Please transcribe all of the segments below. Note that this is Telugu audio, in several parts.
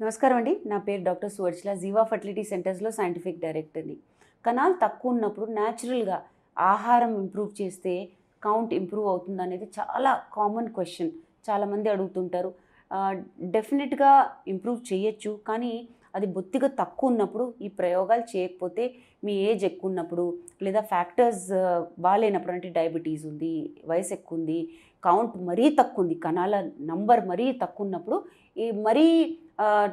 నమస్కారం అండి. నా పేరు డాక్టర్ సువర్చల జీవా ఫర్టిలిటీ సెంటర్స్లో సైంటిఫిక్ డైరెక్టర్ని. కణాలు తక్కువ ఉన్నప్పుడు న్యాచురల్గా ఆహారం ఇంప్రూవ్ చేస్తే కౌంట్ ఇంప్రూవ్ అవుతుంది అనేది చాలా కామన్ క్వశ్చన్. చాలామంది అడుగుతుంటారు. డెఫినెట్గా ఇంప్రూవ్ చేయొచ్చు కానీ అది బొత్తిగా తక్కువ ఉన్నప్పుడు ఈ ప్రయోగాలు చేయకపోతే మీ ఏజ్ ఎక్కువ ఉన్నప్పుడు లేదా ఫ్యాక్టర్స్ బాగాలేనప్పుడు అంటే డయాబెటీస్ ఉంది వయసు ఎక్కువ ఉంది కౌంట్ మరీ తక్కువ ఉంది కణాల నంబర్ మరీ తక్కువ ఉన్నప్పుడు ఈ మరీ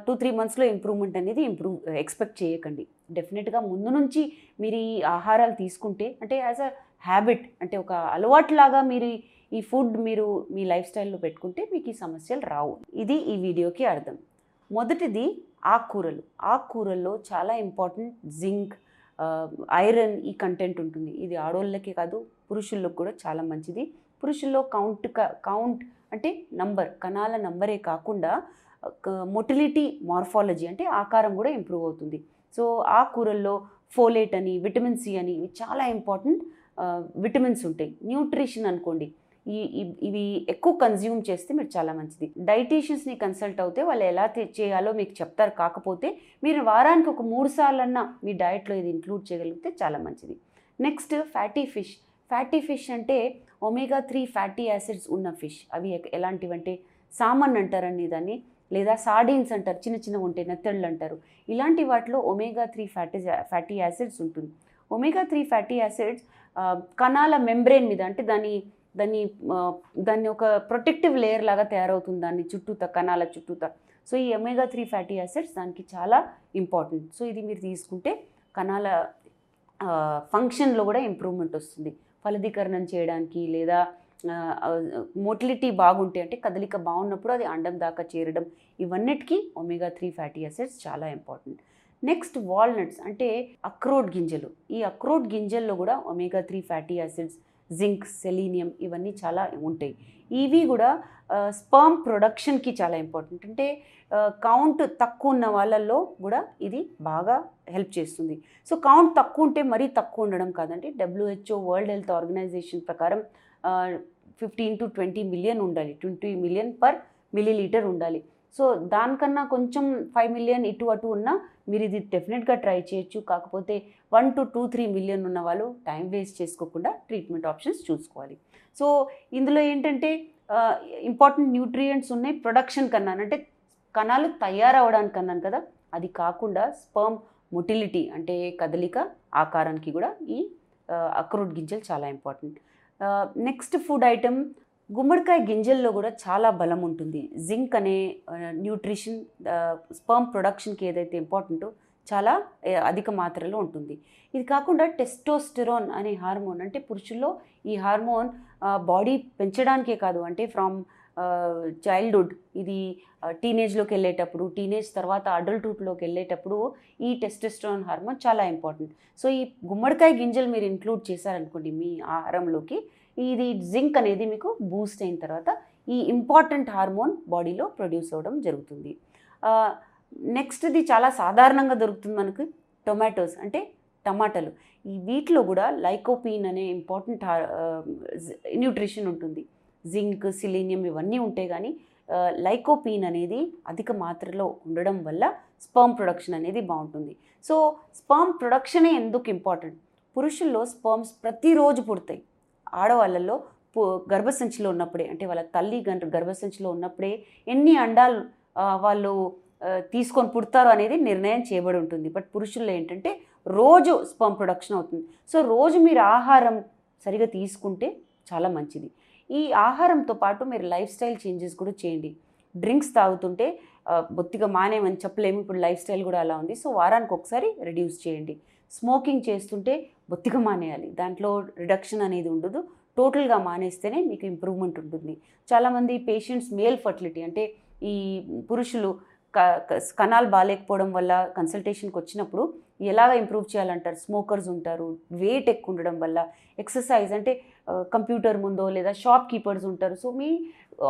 టూ త్రీ మంత్స్లో ఇంప్రూవ్మెంట్ అనేది ఇంప్రూవ్ ఎక్స్పెక్ట్ చేయకండి. డెఫినెట్గా ముందు నుంచి మీరు ఈ ఆహారాలు తీసుకుంటే అంటే యాజ్ అ హ్యాబిట్ అంటే ఒక అలవాటులాగా మీరు ఈ ఫుడ్ మీరు మీ లైఫ్ స్టైల్లో పెట్టుకుంటే మీకు ఈ సమస్యలు రావు. ఇది ఈ వీడియోకి అర్థం. మొదటిది ఆకుకూరలు ఆకుకూరల్లో చాలా ఇంపార్టెంట్ జింక్ ఐరన్ ఈ కంటెంట్ ఉంటుంది. ఇది ఆడోళ్ళకే కాదు పురుషుల్లో కూడా చాలా మంచిది. పురుషుల్లో కౌంట్ కౌంట్ అంటే నంబర్ కణాల నంబరే కాకుండా మొటిలిటీ మార్ఫాలజీ అంటే ఆకారం కూడా ఇంప్రూవ్ అవుతుంది. సో ఆ కూరల్లో ఫోలేట్ అని విటమిన్ సి అని ఇవి చాలా ఇంపార్టెంట్ విటమిన్స్ ఉంటాయి. న్యూట్రిషన్ అనుకోండి. ఈ ఇవి ఎక్కువ కన్జ్యూమ్ చేస్తే మీరు చాలా మంచిది. డైటీషియన్స్ని కన్సల్ట్ అవుతే వాళ్ళు ఎలా చేయాలో మీకు చెప్తారు. కాకపోతే మీరు వారానికి ఒక మూడు సార్లన్నా మీ డయట్లో ఇది ఇంక్లూడ్ చేయగలిగితే చాలా మంచిది. Next fatty fish fatty fish అంటే ఒమేగా త్రీ ఫ్యాటీ యాసిడ్స్ ఉన్న ఫిష్ అవి ఎలాంటివంటే సామన్ అంటారండి దాన్ని లేదా సార్డిన్స్ అంటారు. చిన్న చిన్నగా ఉంటాయి. నెత్తళ్ళు అంటారు. ఇలాంటి వాటిలో omega three fatty fatty acids ఉంటుంది. ఒమేగా త్రీ ఫ్యాటీ యాసిడ్స్ కణాల మెంబ్రెయిన్ మీద అంటే దాని దాన్ని దాన్ని ఒక ప్రొటెక్టివ్ లేయర్ లాగా తయారవుతుంది దాన్ని చుట్టూత కణాల చుట్టూత. సో ఈ ఎమేగా త్రీ ఫ్యాటీ యాసిడ్స్ దానికి చాలా ఇంపార్టెంట్. సో ఇది మీరు తీసుకుంటే కణాల ఫంక్షన్లో కూడా ఇంప్రూవ్మెంట్ వస్తుంది. ఫలదీకరణం చేయడానికి లేదా మోటిలిటీ బాగుంటే అంటే కదలిక బాగున్నప్పుడు అది అండం దాకా చేరడం ఇవన్నిటికీ ఒమేగా త్రీ ఫ్యాటీ యాసిడ్స్ చాలా ఇంపార్టెంట్. నెక్స్ట్ వాల్నట్స్ అంటే అక్రోడ్ గింజలు. ఈ అక్రోట్ గింజల్లో కూడా omega three fatty acids zinc selenium ఇవన్నీ చాలా ఉంటాయి. ఇవి కూడా స్పర్మ్ ప్రొడక్షన్కి చాలా ఇంపార్టెంట్. అంటే కౌంట్ తక్కువ ఉన్న వాళ్ళల్లో కూడా ఇది బాగా హెల్ప్ చేస్తుంది. సో కౌంట్ తక్కువ ఉంటే మరీ తక్కువ ఉండడం కాదండి. డబ్ల్యూహెచ్ఓ వరల్డ్ హెల్త్ ఆర్గనైజేషన్ ప్రకారం ఫిఫ్టీన్ టు ట్వంటీ మిలియన్ ఉండాలి. Twenty million per millilitre ఉండాలి. సో దానికన్నా కొంచెం ఫైవ్ మిలియన్ ఇటు అటు ఉన్నా మీరు ఇది డెఫినెట్గా ట్రై చేయొచ్చు. కాకపోతే one to two three million ఉన్న వాళ్ళు టైం వేస్ట్ చేసుకోకుండా ట్రీట్మెంట్ ఆప్షన్స్ చూసుకోవాలి. సో ఇందులో ఏంటంటే ఇంపార్టెంట్ న్యూట్రియంట్స్ ఉన్నాయి ప్రొడక్షన్ కన్నా. అంటే కణాలు తయారవడానికి అన్నాను కదా అది కాకుండా స్పర్మ్ మొటిలిటీ అంటే కదలిక ఆకారానికి కూడా ఈ అక్రూట్ గింజలు చాలా ఇంపార్టెంట్ నెక్స్ట్ ఫుడ్ ఐటమ్ గుమ్మడికాయ గింజల్లో కూడా చాలా బలం ఉంటుంది. జింక్ అనే న్యూట్రిషన్ స్పర్మ్ ప్రొడక్షన్కి ఏదైతే ఇంపార్టెంటో చాలా అధిక మాత్రలో ఉంటుంది. ఇది కాకుండా టెస్టోస్టెరోన్ అనే హార్మోన్ అంటే పురుషుల్లో ఈ హార్మోన్ బాడీ పెంచడానికే కాదు అంటే ఫ్రమ్ చైల్డ్హుడ్ ఇది టీనేజ్లోకి వెళ్ళేటప్పుడు టీనేజ్ తర్వాత అడల్ట్హుడ్లోకి వెళ్ళేటప్పుడు ఈ టెస్టెస్ట్రాన్ హార్మోన్ చాలా ఇంపార్టెంట్. సో ఈ గుమ్మడికాయ గింజలు మీరు ఇంక్లూడ్ చేశారనుకోండి మీ ఆహారంలోకి ఇది జింక్ అనేది మీకు బూస్ట్ అయిన తర్వాత ఈ ఇంపార్టెంట్ హార్మోన్ బాడీలో ప్రొడ్యూస్ అవ్వడం జరుగుతుంది. నెక్స్ట్ది చాలా సాధారణంగా దొరుకుతుంది మనకు టొమాటోస్ అంటే టమాటాలు. ఈ వీటిలో కూడా లైకోపీన్ అనే ఇంపార్టెంట్ న్యూట్రిషన్ ఉంటుంది. జింక్ సిలీనియం ఇవన్నీ ఉంటాయి కానీ లైకోపీన్ అనేది అధిక మాత్రలో ఉండడం వల్ల స్పర్మ్ ప్రొడక్షన్ అనేది బాగుంటుంది. సో స్పర్మ్ ప్రొడక్షనే ఎందుకు ఇంపార్టెంట్? పురుషుల్లో స్పర్మ్స్ ప్రతిరోజు పుడతాయి. ఆడవాళ్ళల్లో గర్భసంచిలో ఉన్నప్పుడే అంటే వాళ్ళ తల్లి గంట గర్భసంచిలో ఉన్నప్పుడే ఎన్ని అండాలు వాళ్ళు తీసుకొని పుడతారు అనేది నిర్ణయం చేయబడి ఉంటుంది. బట్ పురుషుల్లో ఏంటంటే రోజు స్పమ్ ప్రొడక్షన్ అవుతుంది. సో రోజు మీరు ఆహారం సరిగా తీసుకుంటే చాలా మంచిది. ఈ ఆహారంతో పాటు మీరు లైఫ్ స్టైల్ చేంజెస్ కూడా చేయండి. డ్రింక్స్ తాగుతుంటే బొత్తిగా మానేమని చెప్పలేము. ఇప్పుడు లైఫ్ స్టైల్ కూడా అలా ఉంది. సో వారానికి ఒకసారి రెడ్యూస్ చేయండి. స్మోకింగ్ చేస్తుంటే బొత్తిగా మానేయాలి. దాంట్లో రిడక్షన్ అనేది ఉండదు. టోటల్గా మానేస్తేనే మీకు ఇంప్రూవ్మెంట్ ఉంటుంది. చాలామంది పేషెంట్స్ మేల్ ఫర్టిలిటీ అంటే ఈ పురుషులు కణాలు బాగాలేకపోవడం వల్ల కన్సల్టేషన్కి వచ్చినప్పుడు ఎలాగ ఇంప్రూవ్ చేయాలంటారు? స్మోకర్స్ ఉంటారు. వెయిట్ ఎక్కువ ఉండడం వల్ల ఎక్సర్సైజ్ అంటే కంప్యూటర్ ముందో లేదా షాప్ కీపర్స్ ఉంటారు. సో మీ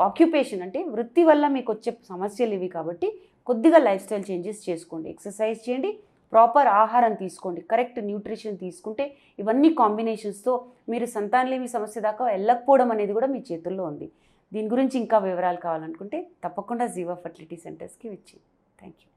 ఆక్యుపేషన్ అంటే వృత్తి వల్ల మీకు వచ్చే సమస్యలు ఇవి కాబట్టి కొద్దిగా లైఫ్ స్టైల్ చేంజెస్ చేసుకోండి. ఎక్సర్సైజ్ చేయండి. ప్రాపర్ ఆహారం తీసుకోండి కరెక్ట్ న్యూట్రిషన్ తీసుకుంటే ఇవన్నీ కాంబినేషన్స్తో మీరు సంతానలేమి సమస్య దాకా వెళ్ళకపోవడం అనేది కూడా మీ చేతుల్లో ఉంది. దీని గురించి ఇంకా వివరాలు కావాలనుకుంటే తప్పకుండా జీవో ఫర్టిలిటీ సెంటర్స్కి వచ్చి థ్యాంక్ యూ